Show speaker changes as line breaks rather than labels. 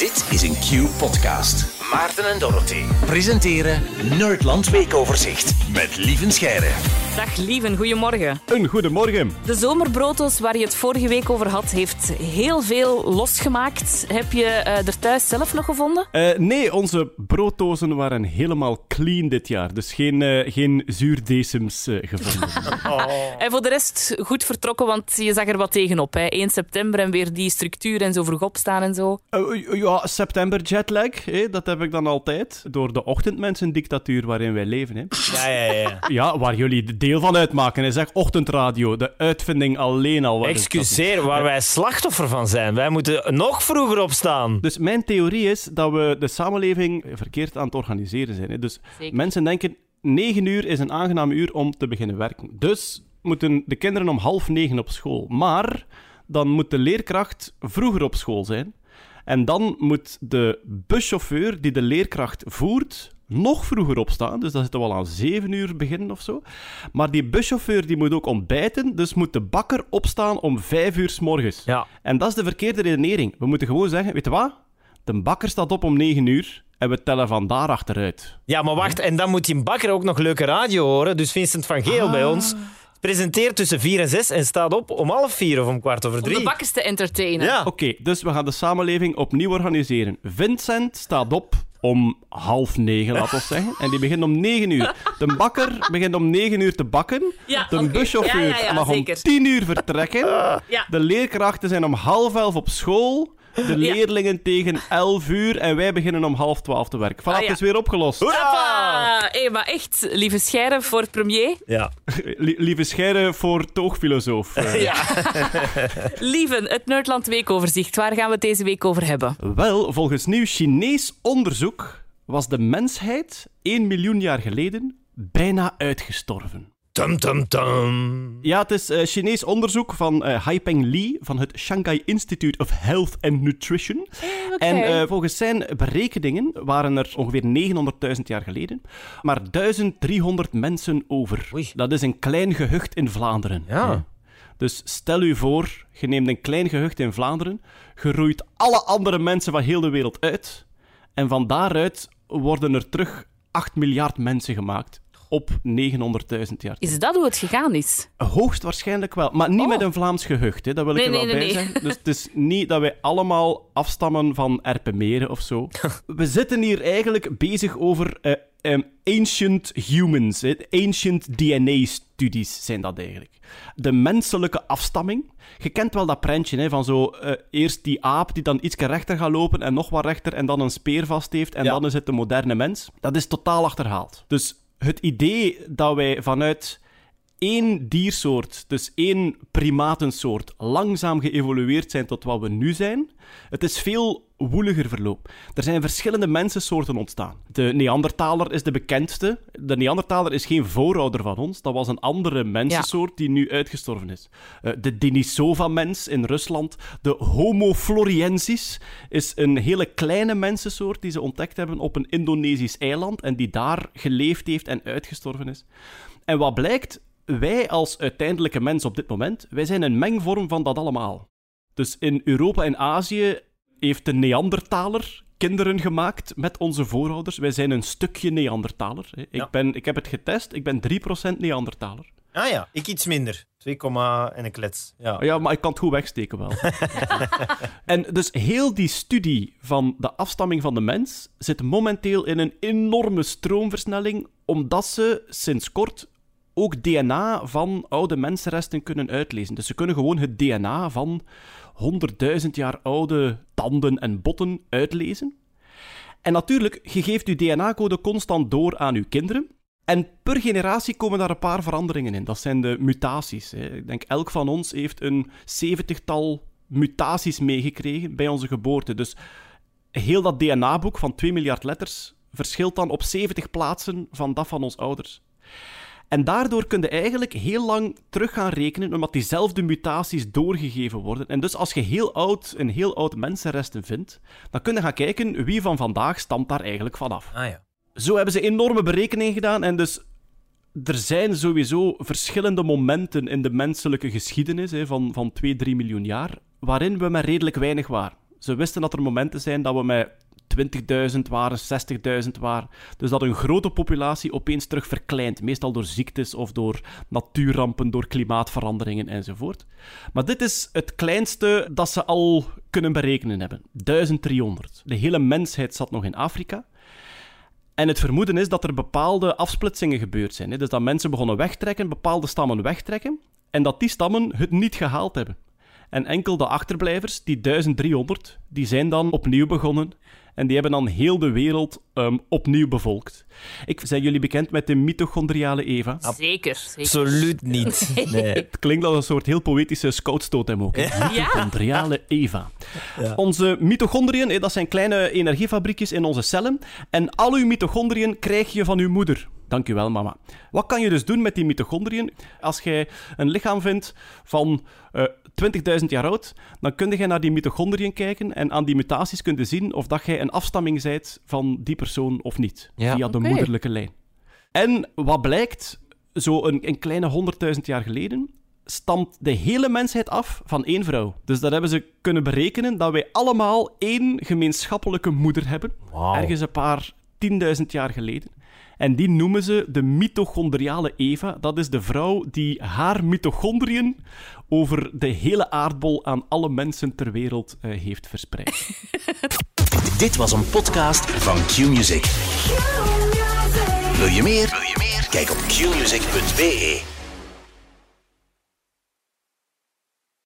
Dit is een Q-podcast. Maarten en Dorothy presenteren Nerdland Weekoverzicht met Lieven Scheire.
Dag Lieven, goedemorgen.
Een goedemorgen.
De zomerbrotos waar je het vorige week over had, heeft heel veel losgemaakt. Heb je uh, er thuis zelf nog gevonden?
Uh, nee, onze brooddozen waren helemaal clean dit jaar. Dus geen, uh, geen zuurdecems gevonden.
oh. En voor de rest goed vertrokken, want je zag er wat tegenop. Hè? 1 september en weer die structuur en zo vroeg opstaan en zo.
ja, september jetlag, hè? dat heb ik dan altijd. Door de ochtendmensendictatuur waarin wij leven. Hè?
Ja, ja, ja.
Ja, waar jullie deel van uitmaken. Is echt ochtendradio, de uitvinding alleen al.
Excuseer, waar wij slachtoffer van zijn. Wij moeten nog vroeger opstaan.
Dus mijn theorie is dat we de samenleving verkeerd aan het organiseren zijn. Hè? Dus
Zeker.
mensen denken, 9 uur is een aangenaam uur om te beginnen werken. Dus moeten de kinderen om half negen op school. Maar dan moet de leerkracht vroeger op school zijn. En dan moet de buschauffeur die de leerkracht voert nog vroeger opstaan. Dus dat zitten we al aan 7 uur beginnen of zo. Maar die buschauffeur die moet ook ontbijten. Dus moet de bakker opstaan om 5 uur s morgens.
Ja.
En dat is de verkeerde redenering. We moeten gewoon zeggen: weet je wat? De bakker staat op om 9 uur. En we tellen van daar achteruit.
Ja, maar wacht, en dan moet die bakker ook nog leuke radio horen. Dus Vincent van Geel bij ons presenteert tussen 4 en 6 en staat op om half 4 of om kwart over
Om
3.
de bakkers te entertainen.
Ja.
Oké, dus we gaan de samenleving opnieuw organiseren. Vincent staat op om half negen, laten we zeggen. En die begint om negen uur. De bakker begint om negen uur te bakken.
Ja,
de
oké.
buschauffeur
Ja, ja, ja,
mag
zeker.
om tien uur vertrekken.
Ja.
De leerkrachten zijn om half elf op school. De leerlingen tegen elf uur. En wij beginnen om half twaalf te werken. Voilà,
Ah, ja.
het is weer opgelost.
Hoppa! Hé, maar echt, lieve Scheire voor premier.
Ja.
Lie- lieve scheiden voor toogfilosoof. Eh,
ja.
Lieven, het Nerdland Weekoverzicht. Waar gaan we het deze week over hebben?
Wel, volgens nieuw Chinees onderzoek was de mensheid 1 miljoen jaar geleden bijna uitgestorven.
Tum, tum, tum.
Ja, het is eh, Chinees onderzoek van eh Haipeng Li van het Shanghai Institute of Health and Nutrition.
Oké.
En eh, volgens zijn berekeningen waren er ongeveer 900.000 jaar geleden maar 1300 mensen over.
Oei.
Dat is een klein gehucht in Vlaanderen.
Ja.
hè. Dus stel u voor, je neemt een klein gehucht in Vlaanderen, je roeit alle andere mensen van heel de wereld uit en van daaruit worden er terug 8 miljard mensen gemaakt op 900.000 jaar.
Is dat hoe het gegaan is?
Hoogstwaarschijnlijk wel, maar niet
Oh.
met een Vlaams gehucht, hè. dat wil ik
Nee,
er wel
nee,
bij
nee,
zeggen. Dus het is niet dat wij allemaal afstammen van Erpenmeren of zo. We zitten hier eigenlijk bezig over eh, ehm, ancient humans, hè. ancient DNA-studies zijn dat eigenlijk. De menselijke afstamming. Je kent wel dat prentje hè, van zo eh, eerst die aap die dan iets rechter gaat lopen en nog wat rechter en dan een speer vast heeft en
Ja.
dan is het de moderne mens. Dat is totaal achterhaald. Dus het idee dat wij vanuit één diersoort, dus één primatensoort, langzaam geëvolueerd zijn tot wat we nu zijn, het is veel woeliger verloop. Er zijn verschillende mensensoorten ontstaan. De Neandertaler is de bekendste. De Neandertaler is geen voorouder van ons. Dat was een andere mensensoort die nu uitgestorven is. Eh, de Denisova-mens in Rusland. De Homo floriensis is een hele kleine mensensoort die ze ontdekt hebben op een Indonesisch eiland en die daar geleefd heeft en uitgestorven is. En wat blijkt, wij als uiteindelijke mens op dit moment, wij zijn een mengvorm van dat allemaal. Dus in Europa en Azië heeft de Neandertaler kinderen gemaakt met onze voorouders. Wij zijn een stukje Neandertaler. hè. Ik,
Ja.
ben, ik heb het getest, ik ben 3% Neandertaler.
Ah ja, ik iets minder. 2, en een klets. Ja.
Ja, maar ik kan het goed wegsteken wel. en dus heel die studie van de afstamming van de mens zit momenteel in een enorme stroomversnelling, omdat ze sinds kort ook DNA van oude mensenresten kunnen uitlezen. Dus ze kunnen gewoon het DNA van 100.000 jaar oude tanden en botten uitlezen. En natuurlijk, je geeft je DNA-code constant door aan je kinderen. En per generatie komen daar een paar veranderingen in. Dat zijn de mutaties. Ik denk, elk van ons heeft een zeventigtal mutaties meegekregen bij onze geboorte. Dus heel dat DNA-boek van 2 miljard letters verschilt dan op 70 plaatsen van dat van ons ouders. En daardoor kun je eigenlijk heel lang terug gaan rekenen, omdat diezelfde mutaties doorgegeven worden. En dus als je heel oud, een heel oud mensenresten vindt, dan kun je gaan kijken wie van vandaag stamt daar eigenlijk vanaf.
Ah ja.
Zo hebben ze enorme berekeningen gedaan en dus er zijn sowieso verschillende momenten in de menselijke geschiedenis hè, van, van 2, 3 miljoen jaar waarin we maar redelijk weinig waren. Ze wisten dat er momenten zijn dat we met 20.000 waren, 60.000 waren. Dus dat een grote populatie opeens terug verkleint. Meestal door ziektes of door natuurrampen, door klimaatveranderingen enzovoort. Maar dit is het kleinste dat ze al kunnen berekenen hebben. 1300. De hele mensheid zat nog in Afrika. En het vermoeden is dat er bepaalde afsplitsingen gebeurd zijn. Dus dat mensen begonnen wegtrekken, bepaalde stammen wegtrekken, en dat die stammen het niet gehaald hebben. En enkel de achterblijvers, die 1300, die zijn dan opnieuw begonnen en die hebben dan heel de wereld um, opnieuw bevolkt. Ik, zijn jullie bekend met de mitochondriale Eva?
Zeker, zeker.
Absoluut niet. Nee.
Het klinkt als een soort heel poëtische scoutstotem ook. hè? Mitochondriale Eva.
Ja.
Onze mitochondriën, dat zijn kleine energiefabriekjes in onze cellen. En al uw mitochondriën krijg je van uw moeder. Dankjewel, mama. Wat kan je dus doen met die mitochondriën? Als jij een lichaam vindt van eh 20.000 jaar oud, dan kun je naar die mitochondriën kijken en aan die mutaties kun je zien of dat jij een afstamming bent van die persoon of niet.
Ja.
Via de moederlijke lijn. En wat blijkt, zo een, een kleine 100.000 jaar geleden, stamt de hele mensheid af van één vrouw. Dus dat hebben ze kunnen berekenen, dat wij allemaal één gemeenschappelijke moeder hebben.
Wauw.
Ergens een paar 10.000 jaar geleden. En die noemen ze de mitochondriale Eva. Dat is de vrouw die haar mitochondriën over de hele aardbol aan alle mensen ter wereld eh, heeft verspreid.
Dit was een podcast van Q-Music. Wil je meer? Wil je meer? Kijk op qmusic.be.